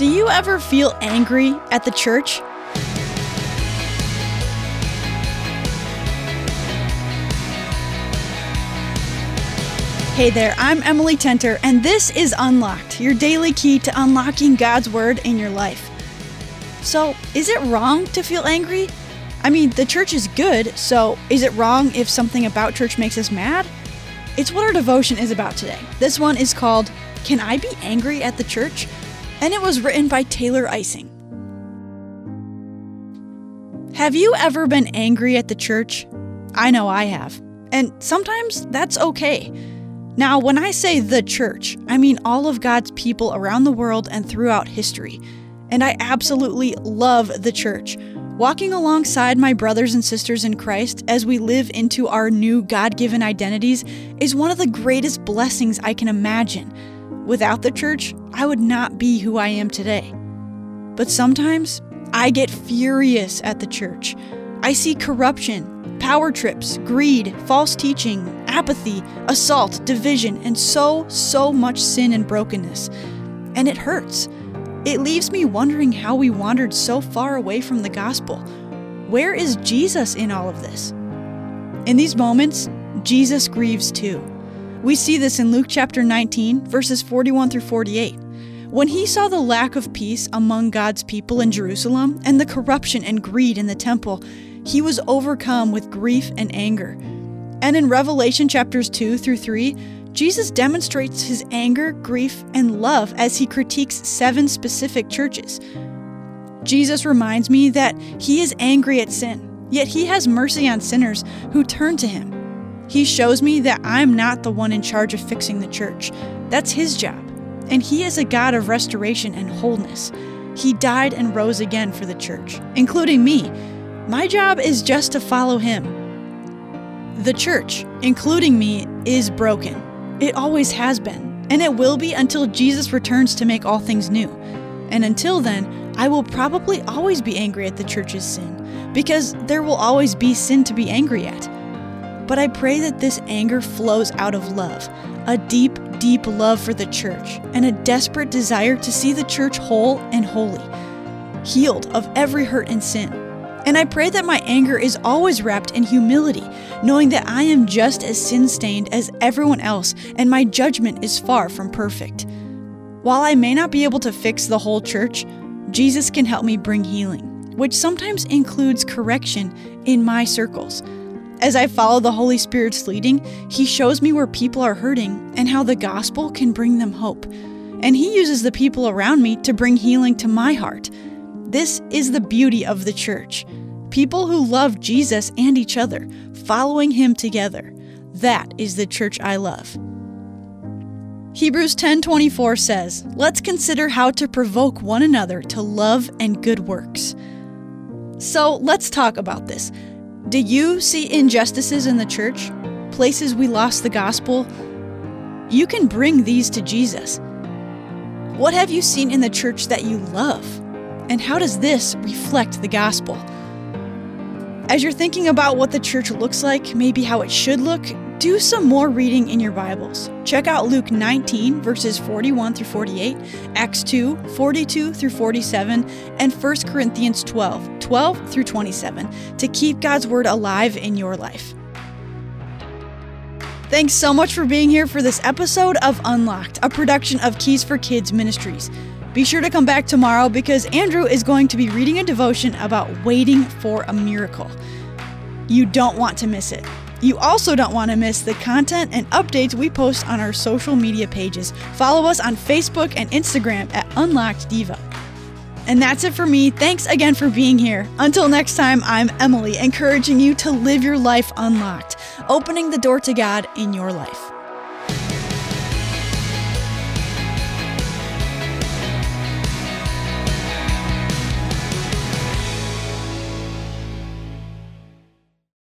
Do you ever feel angry at the church? Hey there, I'm Emily Tenter, and this is Unlocked, your daily key to unlocking God's Word in your life. So, is it wrong to feel angry? I mean, the church is good, so is it wrong if something about church makes us mad? It's what our devotion is about today. This one is called Can I Be Angry at the Church? And it was written by Taylor Ising. Have you ever been angry at the church? I know I have. And sometimes that's okay. Now, when I say the church, I mean all of God's people around the world and throughout history. And I absolutely love the church. Walking alongside my brothers and sisters in Christ as we live into our new God given identities is one of the greatest blessings I can imagine. Without the church, I would not be who I am today. But sometimes I get furious at the church. I see corruption, power trips, greed, false teaching, apathy, assault, division, and so, so much sin and brokenness. And it hurts. It leaves me wondering how we wandered so far away from the gospel. Where is Jesus in all of this? In these moments, Jesus grieves too. We see this in Luke chapter 19, verses 41 through 48. When he saw the lack of peace among God's people in Jerusalem and the corruption and greed in the temple, he was overcome with grief and anger. And in Revelation chapters 2 through 3, Jesus demonstrates his anger, grief, and love as he critiques seven specific churches. Jesus reminds me that he is angry at sin, yet he has mercy on sinners who turn to him. He shows me that I'm not the one in charge of fixing the church. That's his job. And he is a God of restoration and wholeness. He died and rose again for the church, including me, my job is just to follow him. The church, including me, is broken. It always has been, and it will be until Jesus returns to make all things new. And until then, I will probably always be angry at the church's sin, because there will always be sin to be angry at. But I pray that this anger flows out of love, a deep, deep love for the church, and a desperate desire to see the church whole and holy, healed of every hurt and sin and I pray that my anger is always wrapped in humility, knowing that I am just as sin stained as everyone else and my judgment is far from perfect. While I may not be able to fix the whole church, Jesus can help me bring healing, which sometimes includes correction in my circles. As I follow the Holy Spirit's leading, He shows me where people are hurting and how the gospel can bring them hope. And He uses the people around me to bring healing to my heart. This is the beauty of the church. People who love Jesus and each other, following him together. That is the church I love. Hebrews 10:24 says, "Let's consider how to provoke one another to love and good works." So, let's talk about this. Do you see injustices in the church? Places we lost the gospel? You can bring these to Jesus. What have you seen in the church that you love? And how does this reflect the gospel? As you're thinking about what the church looks like, maybe how it should look, do some more reading in your Bibles. Check out Luke 19, verses 41 through 48, Acts 2, 42 through 47, and 1 Corinthians 12, 12 through 27 to keep God's Word alive in your life. Thanks so much for being here for this episode of Unlocked, a production of Keys for Kids Ministries. Be sure to come back tomorrow because Andrew is going to be reading a devotion about waiting for a miracle. You don't want to miss it. You also don't want to miss the content and updates we post on our social media pages. Follow us on Facebook and Instagram at Unlocked Devo. And that's it for me. Thanks again for being here. Until next time, I'm Emily, encouraging you to live your life unlocked, opening the door to God in your life.